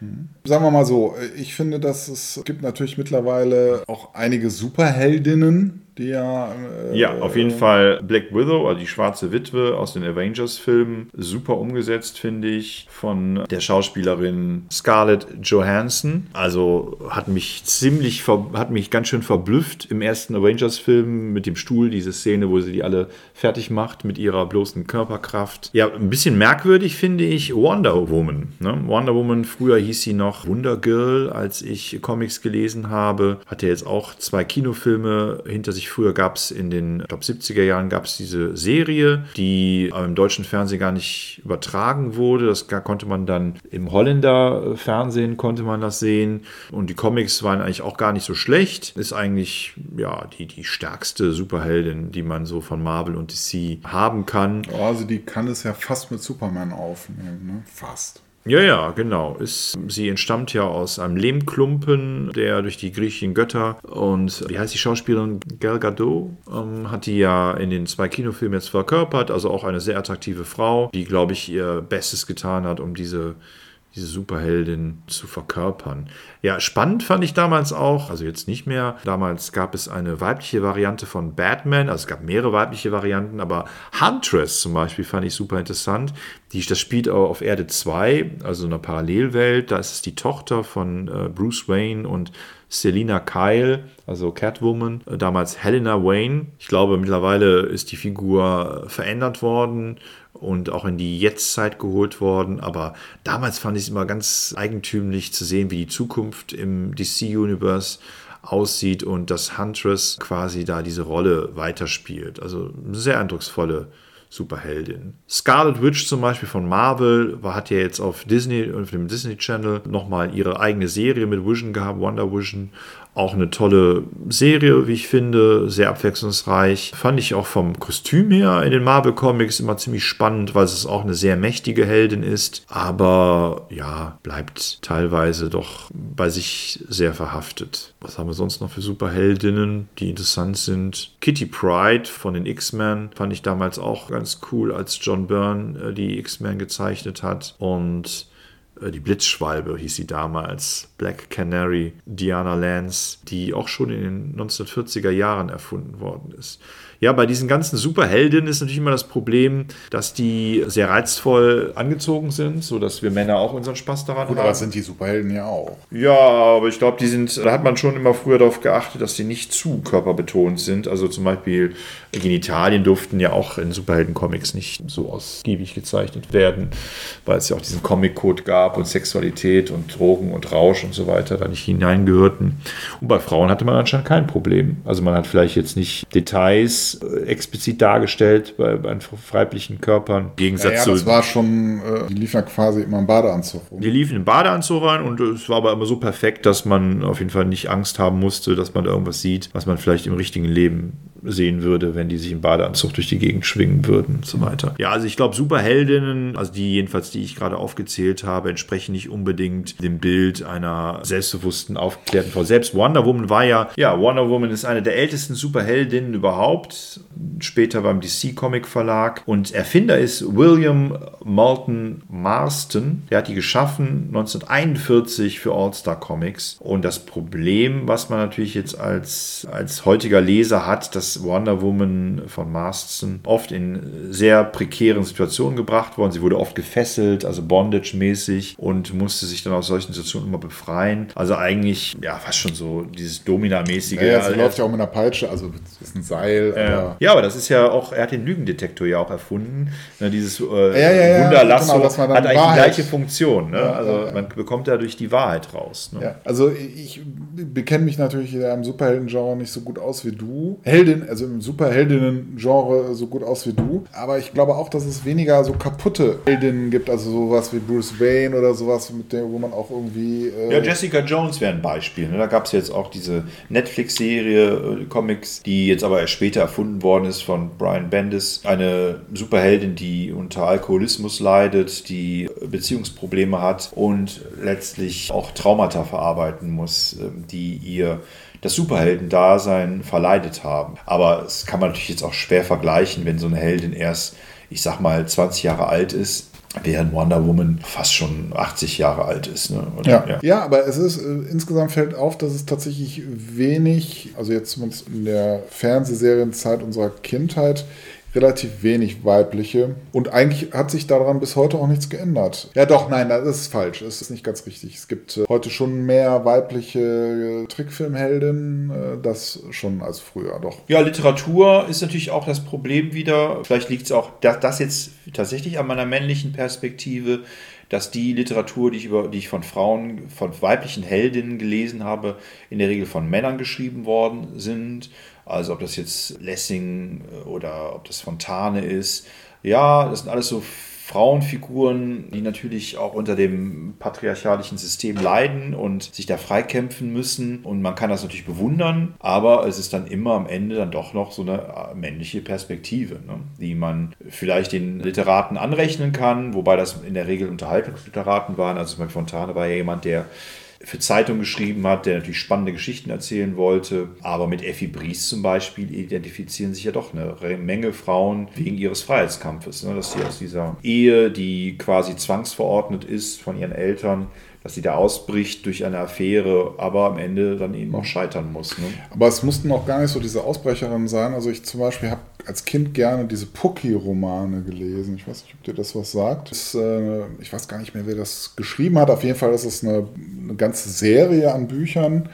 Mhm. Sagen wir mal so, ich finde, dass es gibt natürlich mittlerweile auch einige Superheldinnen, ja. Äh, ja, auf jeden Fall Black Widow, also die schwarze Witwe aus den Avengers-Filmen. Super umgesetzt, finde ich, von der Schauspielerin Scarlett Johansson. Also hat mich ziemlich, hat mich ganz schön verblüfft im ersten Avengers-Film mit dem Stuhl, diese Szene, wo sie die alle fertig macht mit ihrer bloßen Körperkraft. Ja, ein bisschen merkwürdig finde ich Wonder Woman. Ne? Wonder Woman, früher hieß sie noch Wonder Girl, als ich Comics gelesen habe. Hat ja jetzt auch zwei Kinofilme hinter sich Früher gab es in den, ich glaube, 70er Jahren gab es diese Serie, die im deutschen Fernsehen gar nicht übertragen wurde. Das konnte man dann im Holländer äh, Fernsehen konnte man das sehen. Und die Comics waren eigentlich auch gar nicht so schlecht. Ist eigentlich ja die, die stärkste Superheldin, die man so von Marvel und DC haben kann. Also die kann es ja fast mit Superman aufnehmen, ne? Fast. Ja, ja, genau. Ist, sie entstammt ja aus einem Lehmklumpen, der durch die griechischen Götter und wie heißt die Schauspielerin Gal Gadot, ähm, hat die ja in den zwei Kinofilmen jetzt verkörpert. Also auch eine sehr attraktive Frau, die, glaube ich, ihr Bestes getan hat, um diese diese Superheldin zu verkörpern. Ja, spannend fand ich damals auch, also jetzt nicht mehr, damals gab es eine weibliche Variante von Batman, also es gab mehrere weibliche Varianten, aber Huntress zum Beispiel fand ich super interessant. Die, das spielt auch auf Erde 2, also in einer Parallelwelt, da ist es die Tochter von äh, Bruce Wayne und Selina Kyle, also Catwoman, damals Helena Wayne. Ich glaube, mittlerweile ist die Figur verändert worden und auch in die Jetztzeit geholt worden. Aber damals fand ich es immer ganz eigentümlich zu sehen, wie die Zukunft im DC-Universe aussieht und dass Huntress quasi da diese Rolle weiterspielt. Also eine sehr eindrucksvolle Superheldin. Scarlet Witch zum Beispiel von Marvel hat ja jetzt auf Disney, auf dem Disney Channel nochmal ihre eigene Serie mit Vision gehabt, Wonder Vision. Auch eine tolle Serie, wie ich finde, sehr abwechslungsreich. Fand ich auch vom Kostüm her in den Marvel Comics immer ziemlich spannend, weil es auch eine sehr mächtige Heldin ist, aber ja, bleibt teilweise doch bei sich sehr verhaftet. Was haben wir sonst noch für Superheldinnen, die interessant sind? Kitty Pride von den X-Men fand ich damals auch ganz cool, als John Byrne äh, die X-Men gezeichnet hat und die Blitzschwalbe hieß sie damals, Black Canary, Diana Lance, die auch schon in den 1940er Jahren erfunden worden ist. Ja, bei diesen ganzen Superheldinnen ist natürlich immer das Problem, dass die sehr reizvoll angezogen sind, sodass wir Männer auch unseren Spaß daran Gut, haben. aber das sind die Superhelden ja auch. Ja, aber ich glaube, die sind, da hat man schon immer früher darauf geachtet, dass die nicht zu körperbetont sind. Also zum Beispiel Genitalien durften ja auch in Superhelden-Comics nicht so ausgiebig gezeichnet werden, weil es ja auch diesen Comic-Code gab und Sexualität und Drogen und Rausch und so weiter da nicht hineingehörten. Und bei Frauen hatte man anscheinend kein Problem. Also man hat vielleicht jetzt nicht Details äh, explizit dargestellt bei, bei weiblichen Körpern. Im Gegensatz Ja, ja, zu das war schon, äh, die liefen ja quasi immer im Badeanzug rum. die liefen im Badeanzug rein und es war aber immer so perfekt, dass man auf jeden Fall nicht Angst haben musste, dass man da irgendwas sieht, was man vielleicht im richtigen Leben sehen würde, wenn die sich im Badeanzug durch die Gegend schwingen würden und so weiter. Ja, also ich glaube, Superheldinnen, also die jedenfalls, die ich gerade aufgezählt habe, entsprechen nicht unbedingt dem Bild einer selbstbewussten, aufgeklärten Frau. Selbst Wonder Woman war ja, ja, Wonder Woman ist eine der ältesten Superheldinnen überhaupt, später beim DC Comic Verlag und Erfinder ist William Moulton Marston, der hat die geschaffen 1941 für All-Star Comics und das Problem, was man natürlich jetzt als, als heutiger Leser hat, dass Wonder Woman von Marston oft in sehr prekären Situationen gebracht worden. Sie wurde oft gefesselt, also Bondage-mäßig und musste sich dann aus solchen Situationen immer befreien. Also eigentlich, ja, fast schon so dieses Domina-mäßige. Ja, ja, sie Also läuft ja auch mit einer Peitsche, also es ist ein Seil, aber ja, aber das ist ja auch, er hat den Lügendetektor ja auch erfunden. Ne, dieses äh, Ja, ja, ja, Wunderlasso genau, hat eigentlich Wahrheit- die gleiche Funktion. Ne? Also man bekommt dadurch die Wahrheit raus. Ne? Also ich bekenne mich natürlich in einem Superhelden-Genre nicht so gut aus wie du. Heldin, also im Superheldinnen-Genre so gut aus wie du. Aber ich glaube auch, dass es weniger so kaputte Heldinnen gibt, also sowas wie Bruce Wayne oder sowas, mit der, wo man auch irgendwie. Äh, Ja, Jessica Jones wäre ein Beispiel. Ne? Da gab es jetzt auch diese Netflix-Serie, äh, Comics, die jetzt aber erst später erfunden worden ist von Brian Bendis. Eine Superheldin, die unter Alkoholismus leidet, die Beziehungsprobleme hat und letztlich auch Traumata verarbeiten muss, ähm, die ihr das Superheldendasein verleidet haben. Aber es kann man natürlich jetzt auch schwer vergleichen, wenn so eine Heldin erst, ich sag mal, 20 Jahre alt ist, während Wonder Woman fast schon 80 Jahre alt ist. Ne? Und, Ja. ja, aber es ist, äh, insgesamt fällt auf, dass es tatsächlich wenig, also jetzt zumindest in der Fernsehserienzeit unserer Kindheit, relativ wenig weibliche. Und eigentlich hat sich daran bis heute auch nichts geändert. Ja, doch, nein, das ist falsch. Es ist nicht ganz richtig. Es gibt äh, heute schon mehr weibliche äh, Trickfilmheldinnen, äh, das schon als früher, doch. Ja, Literatur ist natürlich auch das Problem wieder. Vielleicht liegt es auch, dass das jetzt tatsächlich an meiner männlichen Perspektive, dass die Literatur, die ich, über, die ich von Frauen, von weiblichen Heldinnen gelesen habe, in der Regel von Männern geschrieben worden sind. Also ob das jetzt Lessing äh, oder ob das Fontane ist. Ja, das sind alles so Frauenfiguren, die natürlich auch unter dem patriarchalischen System leiden und sich da freikämpfen müssen. Und man kann das natürlich bewundern, aber es ist dann immer am Ende dann doch noch so eine äh, männliche Perspektive, ne? die man vielleicht den Literaten anrechnen kann, wobei das in der Regel Unterhaltungsliteraten waren. Also bei Fontane war ja jemand, der für Zeitung geschrieben hat, der natürlich spannende Geschichten erzählen wollte. Aber mit Effi Briest zum Beispiel identifizieren sich ja doch eine Menge Frauen wegen ihres Freiheitskampfes. Ne? Dass sie aus dieser Ehe, die quasi zwangsverordnet ist von ihren Eltern, dass sie da ausbricht durch eine Affäre, aber am Ende dann eben auch scheitern muss. Ne? Aber es mussten auch gar nicht so diese Ausbrecherinnen sein. Also ich zum Beispiel habe als Kind gerne diese Pucki-Romane gelesen. Ich weiß nicht, ob dir das was sagt. Das, äh, ich weiß gar nicht mehr, wer das geschrieben hat. Auf jeden Fall ist es eine, eine ganze Serie an Büchern,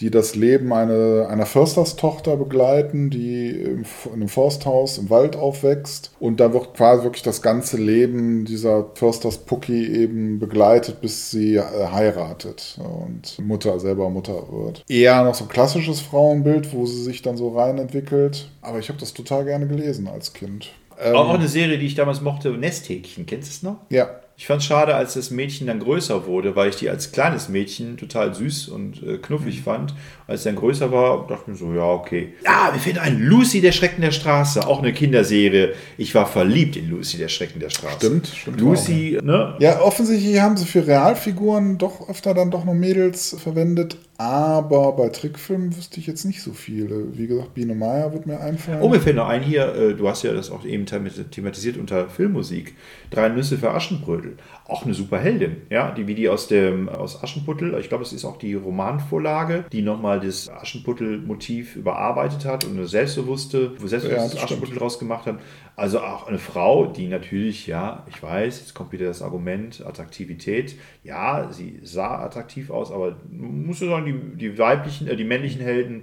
die das Leben eine, einer Försterstochter begleiten, die im, in einem Forsthaus im Wald aufwächst. Und da wird quasi wirklich das ganze Leben dieser Försters Pucki eben begleitet, bis sie äh, heiratet und Mutter, selber Mutter wird. Eher noch so ein klassisches Frauenbild, wo sie sich dann so rein entwickelt. Aber ich habe das total gerne gelesen als Kind. Ähm, Auch eine Serie, die ich damals mochte, Nesthäkchen, kennst du es noch? ja. Ich fand es schade, als das Mädchen dann größer wurde, weil ich die als kleines Mädchen total süß und äh, knuffig fand. Als sie dann größer war, dachte ich mir so, ja, okay. Ja, wir finden ein Lucy, der Schrecken der Straße, auch eine Kinderserie. Ich war verliebt in Lucy, der Schrecken der Straße. Stimmt, stimmt Lucy, ne? Ja, offensichtlich haben sie für Realfiguren doch öfter dann doch noch Mädels verwendet, aber bei Trickfilmen wüsste ich jetzt nicht so viele. Wie gesagt, Biene Meier wird mir einfallen. Oh, mir fällt noch ein hier, äh, du hast ja das auch eben thematisiert unter Filmmusik. Drei Nüsse für Aschenbrödel. Auch eine super Heldin, ja, die wie die aus dem aus Aschenputtel, ich glaube, es ist auch die Romanvorlage, die nochmal das Aschenputtel-Motiv überarbeitet hat und eine selbstbewusste, selbstbewusstes ja, Aschenputtel draus gemacht hat. Also auch eine Frau, die natürlich, ja, ich weiß, jetzt kommt wieder das Argument, Attraktivität. Ja, sie sah attraktiv aus, aber muss du sagen, die, die weiblichen, äh, die männlichen Helden,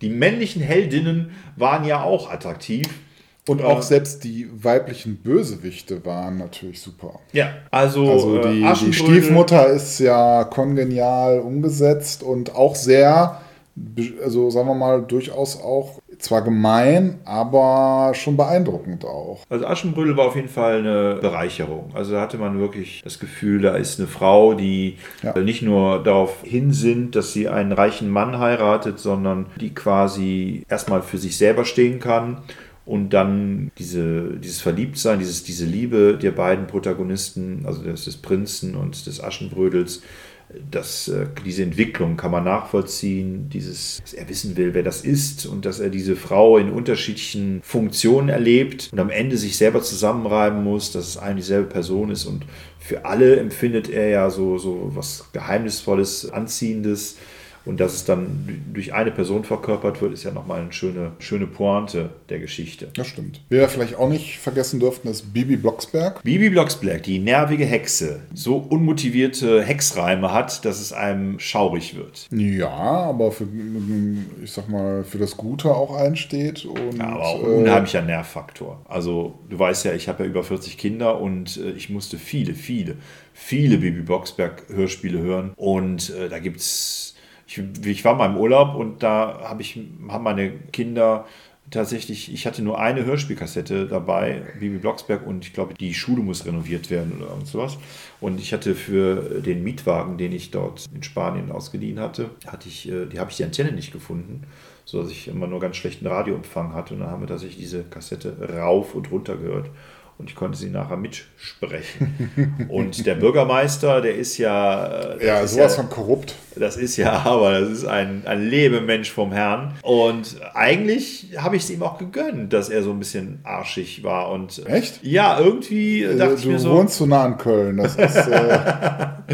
die männlichen Heldinnen waren ja auch attraktiv. Und auch äh, selbst die weiblichen Bösewichte waren natürlich super. Ja, also, also die, äh, die Stiefmutter ist ja kongenial umgesetzt und auch sehr, also sagen wir mal, durchaus auch zwar gemein, aber schon beeindruckend auch. Also Aschenbrödel war auf jeden Fall eine Bereicherung. Also da hatte man wirklich das Gefühl, da ist eine Frau, die ja. nicht nur darauf hinsinnt, dass sie einen reichen Mann heiratet, sondern die quasi erstmal für sich selber stehen kann und dann diese, dieses Verliebtsein, dieses, diese Liebe der beiden Protagonisten, also des, des Prinzen und des Aschenbrödels, das, äh, diese Entwicklung kann man nachvollziehen, dieses, dass er wissen will, wer das ist und dass er diese Frau in unterschiedlichen Funktionen erlebt und am Ende sich selber zusammenreiben muss, dass es eine dieselbe Person ist. Und für alle empfindet er ja so, so was Geheimnisvolles, Anziehendes und dass es dann durch eine Person verkörpert wird, ist ja nochmal eine schöne, schöne Pointe der Geschichte. Das stimmt. Wer vielleicht auch nicht vergessen dürften, ist Bibi Blocksberg. Bibi Blocksberg, die nervige Hexe, so unmotivierte Hexreime hat, dass es einem schaurig wird. Ja, aber für, ich sag mal, für das Gute auch einsteht. Und, ja, aber auch ein unheimlicher Nervfaktor. Also, du weißt ja, ich habe ja über 40 Kinder und äh, ich musste viele, viele, viele Bibi Blocksberg Hörspiele hören. Und äh, da gibt es ich, ich war mal im Urlaub und da habe ich, haben meine Kinder tatsächlich, ich hatte nur eine Hörspielkassette dabei, Bibi Blocksberg, und ich glaube, die Schule muss renoviert werden oder irgend sowas. Und ich hatte für den Mietwagen, den ich dort in Spanien ausgeliehen hatte, hatte ich, äh, die habe ich die Antenne nicht gefunden, sodass ich immer nur ganz schlechten Radioempfang hatte. Und dann haben wir tatsächlich diese Kassette rauf und runter gehört und ich konnte sie nachher mitsprechen. <laughs> und der Bürgermeister, der ist ja. Ja, ist sowas ja, von korrupt. Das ist ja, <laughs> aber das ist ein, ein Lebemensch vom Herrn. Und eigentlich habe ich es ihm auch gegönnt, dass er so ein bisschen arschig war. Und, Echt? Ja, irgendwie äh, dachte ich mir so. Du wohnst zu nah in Köln. Das ist, äh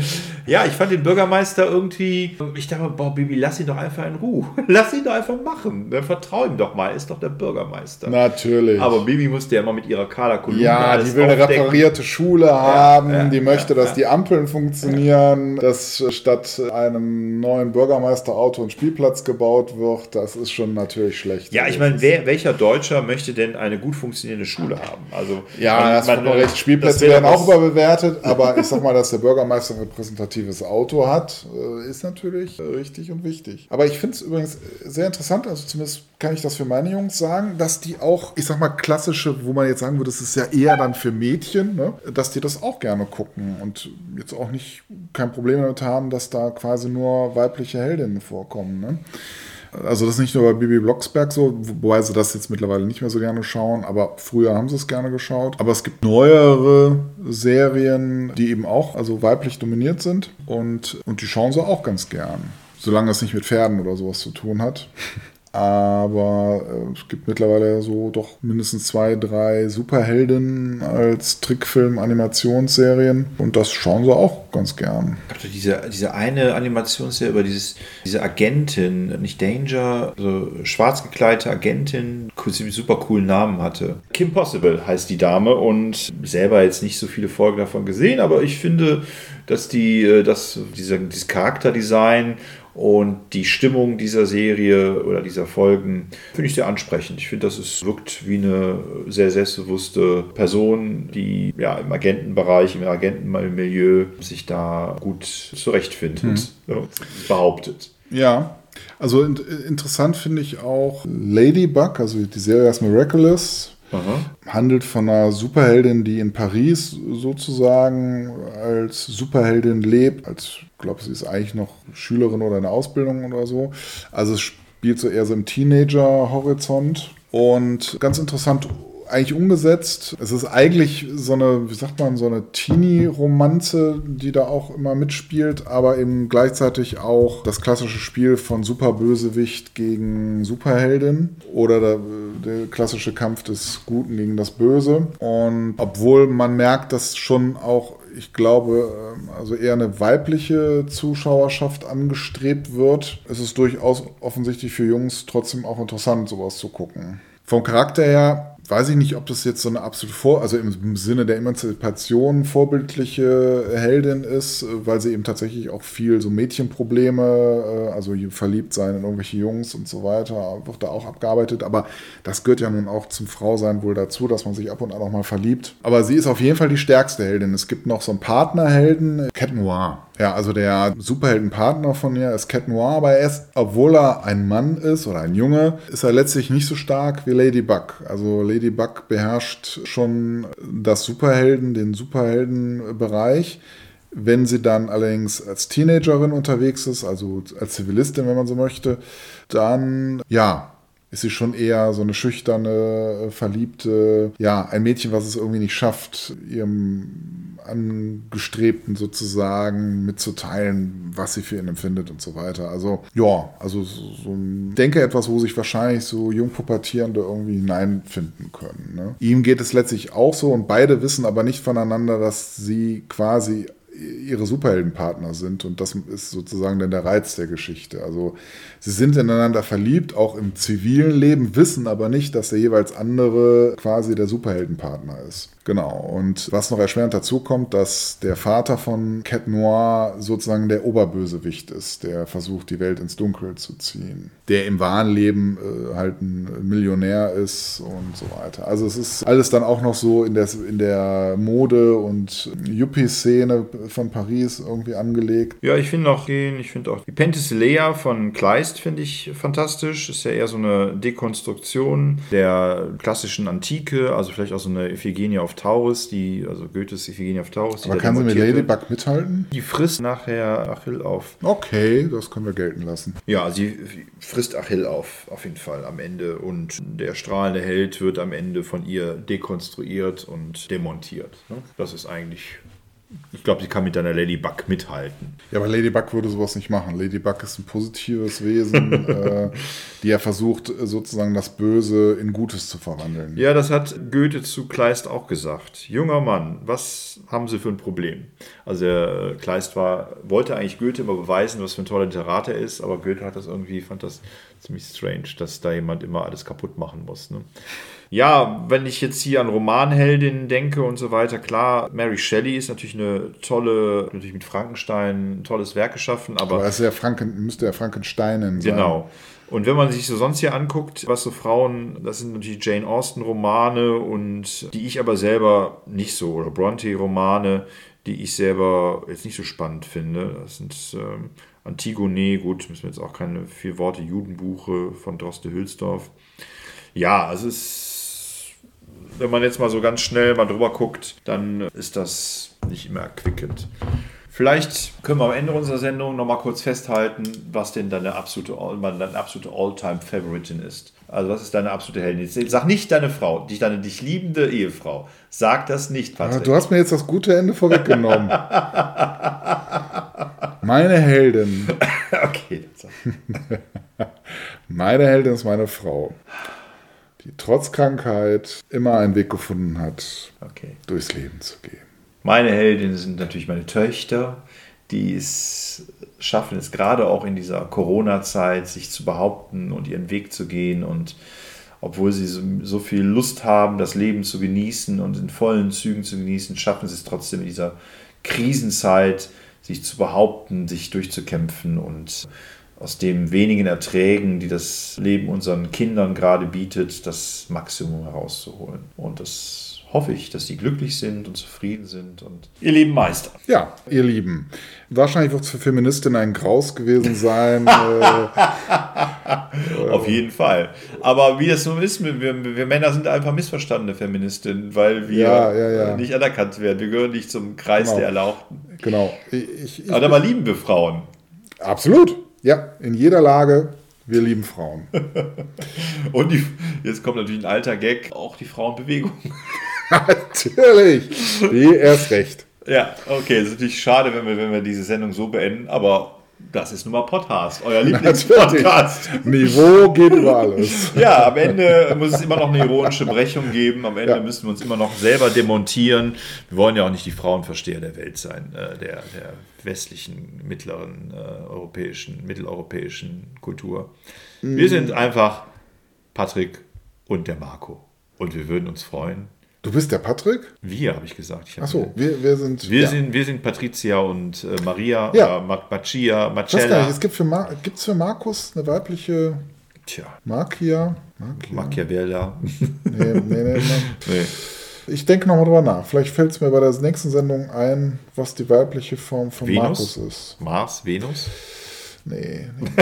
<laughs> ja, ich fand den Bürgermeister irgendwie. Ich dachte, boah, Bibi, lass ihn doch einfach in Ruhe. <laughs> lass ihn doch einfach machen. Vertrau ihm doch mal. Ist doch der Bürgermeister. Natürlich. Aber Bibi musste ja immer mit ihrer Kolumna. Ja, die will eine reparierte Schule ja, haben. Ja, die möchte, dass die Ampeln funktionieren. Dass statt einem neuen Bürgermeisterauto ein Spielplatz gebaut wird, das ist schon natürlich schlecht. Ja, ich meine, wer, welcher Deutscher möchte denn eine gut funktionierende Schule haben? Also, ja, man, das man, recht. Spielplätze werden auch überbewertet, aber ich sag mal, dass der Bürgermeister ein repräsentatives Auto hat, äh, ist natürlich richtig und wichtig. Aber ich finde es übrigens sehr interessant, also zumindest kann ich das für meine Jungs sagen, dass die auch, ich sag mal, klassische, wo man jetzt sagen würde, das ist ja eher dann für Mädchen, ne, dass die das auch gerne gucken und jetzt auch nicht kein Problem damit haben, dass da quasi nur weibliche Heldinnen vorkommen. Ne? Also das ist nicht nur bei Bibi Blocksberg so, wobei sie das jetzt mittlerweile nicht mehr so gerne schauen, aber früher haben sie es gerne geschaut. Aber es gibt neuere Serien, die eben auch also weiblich dominiert sind und, und die schauen sie auch ganz gern. Solange es nicht mit Pferden oder sowas zu tun hat. Aber äh, es gibt mittlerweile so doch mindestens zwei, drei Superhelden als Trickfilm-Animationsserien. Und das schauen sie auch ganz gern. Also diese, diese eine Animationsserie über dieses, diese Agentin, nicht Danger, so schwarz gekleidete Agentin, super coolen Namen hatte. Kim Possible heißt die Dame und selber jetzt nicht so viele Folgen davon gesehen, aber ich finde, dass die, äh, dass dieser, dieses Charakterdesign und die Stimmung dieser Serie oder dieser Folgen finde ich sehr ansprechend. Ich finde, das ist, wirkt wie eine sehr selbstbewusste Person, die ja im Agentenbereich, im Agentenmilieu sich da gut zurechtfindet, mhm. behauptet. Ja, also interessant finde ich auch Ladybug, also die Serie heißt Miraculous Aha. Handelt von einer Superheldin, die in Paris sozusagen als Superheldin lebt. Als, ich glaube, sie ist eigentlich noch Schülerin oder in der Ausbildung oder so. Also es spielt so eher so im Teenager-Horizont. Und ganz interessant eigentlich umgesetzt. Es ist eigentlich so eine, wie sagt man, so eine Teenie-Romanze, die da auch immer mitspielt, aber eben gleichzeitig auch das klassische Spiel von Superbösewicht gegen Superheldin oder der, der klassische Kampf des Guten gegen das Böse. Und obwohl man merkt, dass schon auch ich glaube, ähm, also eher eine weibliche Zuschauerschaft angestrebt wird, ist es durchaus offensichtlich für Jungs trotzdem auch interessant, sowas zu gucken. Vom Charakter her weiß ich nicht, ob das jetzt so eine absolute Vor-, also im Sinne der Emanzipation vorbildliche Heldin ist, weil sie eben tatsächlich auch viel so Mädchenprobleme, äh, also verliebt sein in irgendwelche Jungs und so weiter, wird da auch abgearbeitet. Aber das gehört ja nun auch zum Frausein wohl dazu, dass man sich ab und an auch mal verliebt. Aber sie ist auf jeden Fall die stärkste Heldin. Es gibt noch so einen Partnerhelden, Cat Noir. Ja, also der Superheldenpartner von ihr ist Cat Noir, aber er ist, obwohl er ein Mann ist oder ein Junge, ist er letztlich nicht so stark wie Ladybug. Also Ladybug beherrscht schon das Superhelden, den Superheldenbereich. Wenn sie dann allerdings als Teenagerin unterwegs ist, also als Zivilistin, wenn man so möchte, dann ja, ist sie schon eher so eine schüchterne, verliebte, ja, ein Mädchen, was es irgendwie nicht schafft, ihrem Angestrebten sozusagen mitzuteilen, was sie für ihn empfindet und so weiter. Also ja, also so ein, denke etwas, wo sich wahrscheinlich so Jungpubertierende irgendwie hineinfinden können. Ne? Ihm geht es letztlich auch so und beide wissen aber nicht voneinander, dass sie quasi ihre Superheldenpartner sind und das ist sozusagen dann der Reiz der Geschichte. Also sie sind ineinander verliebt, auch im zivilen Leben, wissen aber nicht, dass der jeweils andere quasi der Superheldenpartner ist. Genau. Und was noch erschwerend dazu kommt, dass der Vater von Cat Noir sozusagen der Oberbösewicht ist, der versucht, die Welt ins Dunkel zu ziehen. Der im wahren Leben äh, halt ein Millionär ist und so weiter. Also es ist alles dann auch noch so in der, in der Mode- und Yuppie-Szene von Paris irgendwie angelegt. Ja, ich finde auch, ich finde auch die Penthesilea von Kleist finde ich fantastisch. Ist ja eher so eine Dekonstruktion der klassischen Antike, also vielleicht auch so eine Iphigenie auf Taurus, die, also Goethes Iphigenie auf Taurus. Aber kann sie mit Ladybug mithalten? Die frisst nachher Achill auf. Okay, das können wir gelten lassen. Ja, sie frisst Achill auf, auf jeden Fall am Ende. Und der strahlende Held wird am Ende von ihr dekonstruiert und demontiert. Das ist eigentlich ich glaube, sie kann mit deiner Ladybug mithalten. Ja, aber Ladybug würde sowas nicht machen. Ladybug ist ein positives Wesen, <laughs> äh, die ja versucht, sozusagen das Böse in Gutes zu verwandeln. Ja, das hat Goethe zu Kleist auch gesagt. Junger Mann, was haben Sie für ein Problem? Also der Kleist war, wollte eigentlich Goethe immer beweisen, was für ein toller Literat er ist, aber Goethe hat das irgendwie, fand das ziemlich strange, dass da jemand immer alles kaputt machen muss. Ne? Ja, wenn ich jetzt hier an Romanheldinnen denke und so weiter, klar, Mary Shelley ist natürlich eine tolle, natürlich mit Frankenstein ein tolles Werk geschaffen, aber. Aber es ja Franken, müsste ja Frankensteinen sein. Genau. Und wenn man sich so sonst hier anguckt, was so Frauen, das sind natürlich Jane Austen-Romane und die ich aber selber nicht so, oder Bronte-Romane, die ich selber jetzt nicht so spannend finde. Das sind ähm, Antigone, gut, müssen wir jetzt auch keine vier Worte, Judenbuche von Droste Hülsdorf. Ja, es ist wenn man jetzt mal so ganz schnell mal drüber guckt, dann ist das nicht immer erquickend. Vielleicht können wir am Ende unserer Sendung noch mal kurz festhalten, was denn deine absolute, absolute All-Time-Favoritin ist. Also was ist deine absolute Heldin? Sag nicht deine Frau, dich, deine dich liebende Ehefrau. Sag das nicht, Patrick. du hast mir jetzt das gute Ende vorweggenommen. <laughs> meine Heldin. <laughs> okay. <laughs> meine Heldin ist meine Frau die trotz Krankheit immer einen Weg gefunden hat, okay. durchs Leben zu gehen. Meine Heldinnen sind natürlich meine Töchter, die es schaffen es gerade auch in dieser Corona-Zeit, sich zu behaupten und ihren Weg zu gehen und obwohl sie so, so, viel Lust haben, das Leben zu genießen und in vollen Zügen zu genießen, schaffen sie es trotzdem in dieser Krisenzeit, sich zu behaupten, sich durchzukämpfen und aus den wenigen Erträgen, die das Leben unseren Kindern gerade bietet, das Maximum herauszuholen. Und das hoffe ich, dass die glücklich sind und zufrieden sind und ihr Leben meistern. Ja, ihr Lieben. Wahrscheinlich wird es für Feministinnen ein Graus gewesen sein. äh, <laughs> Auf jeden Fall. Aber wie das so ist, wir, wir Männer sind einfach missverstandene Feministinnen, weil wir Ja, ja, ja. nicht anerkannt werden. Wir gehören nicht zum Kreis Genau. der Erlauchten. genau. Ich, ich, Aber dabei lieben wir Frauen. absolut. Ja, in jeder Lage. Wir lieben Frauen. <laughs> Und die, jetzt kommt natürlich ein alter Gag, auch die Frauenbewegung. <laughs> Natürlich. Die erst recht. Ja, okay, es ist natürlich schade, wenn wir, wenn wir diese Sendung so beenden, aber das ist nun mal Podcast, euer Lieblingspodcast. Niveau geht über alles. <laughs> Ja, am Ende muss es immer noch eine ironische Brechung geben. Am Ende Ja. müssen wir uns immer noch selber demontieren. Wir wollen ja auch nicht die Frauenversteher der Welt sein, äh, der, der westlichen, mittleren, äh, europäischen, mitteleuropäischen Kultur. Wir sind einfach Patrick und der Marco. Und wir würden uns freuen. Du bist der Patrick? Wir, habe ich gesagt. Ich hab- Achso, wir, wir sind. Wir, ja. sind, wir sind Patricia und äh, Maria, Ja. oder Ma- Macia, Ich weiß gar nicht, Marcella. es gibt für, Mar gibt's für Markus eine weibliche Tja, Markia? Markia? Machiavella. Nee, nee, nee, nee. <laughs> nee. Ich denke nochmal drüber nach. Vielleicht fällt es mir bei der nächsten Sendung ein, was die weibliche Form von Venus? Markus ist. Mars, Venus. Nee, <laughs>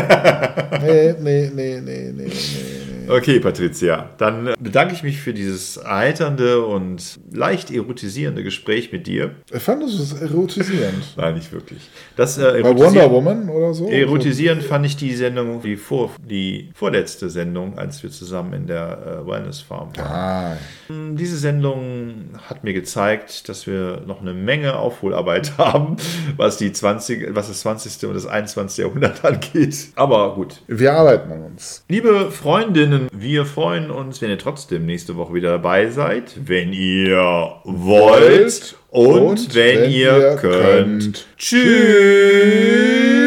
nee. nee, nee, nee, nee, nee, nee. Okay, Patricia, dann bedanke ich mich für dieses eiternde und leicht erotisierende Gespräch mit dir. Ich fand es erotisierend. <laughs> Nein, nicht wirklich. Das äh, Bei Wonder Woman oder so? erotisierend fand ich die Sendung, die, vor, die vorletzte Sendung, als wir zusammen in der äh, Wellness Farm waren. Ah, Diese Sendung hat mir gezeigt, dass wir noch eine Menge Aufholarbeit <laughs> haben, was, die 20, was das 20. und das 21. Jahrhundert angeht. Aber gut. wir arbeiten an uns. Liebe Freundinnen, wir freuen uns, wenn ihr trotzdem nächste Woche wieder dabei seid, wenn ihr wollt und, Und wenn, wenn ihr ihr könnt. könnt. Tschüss.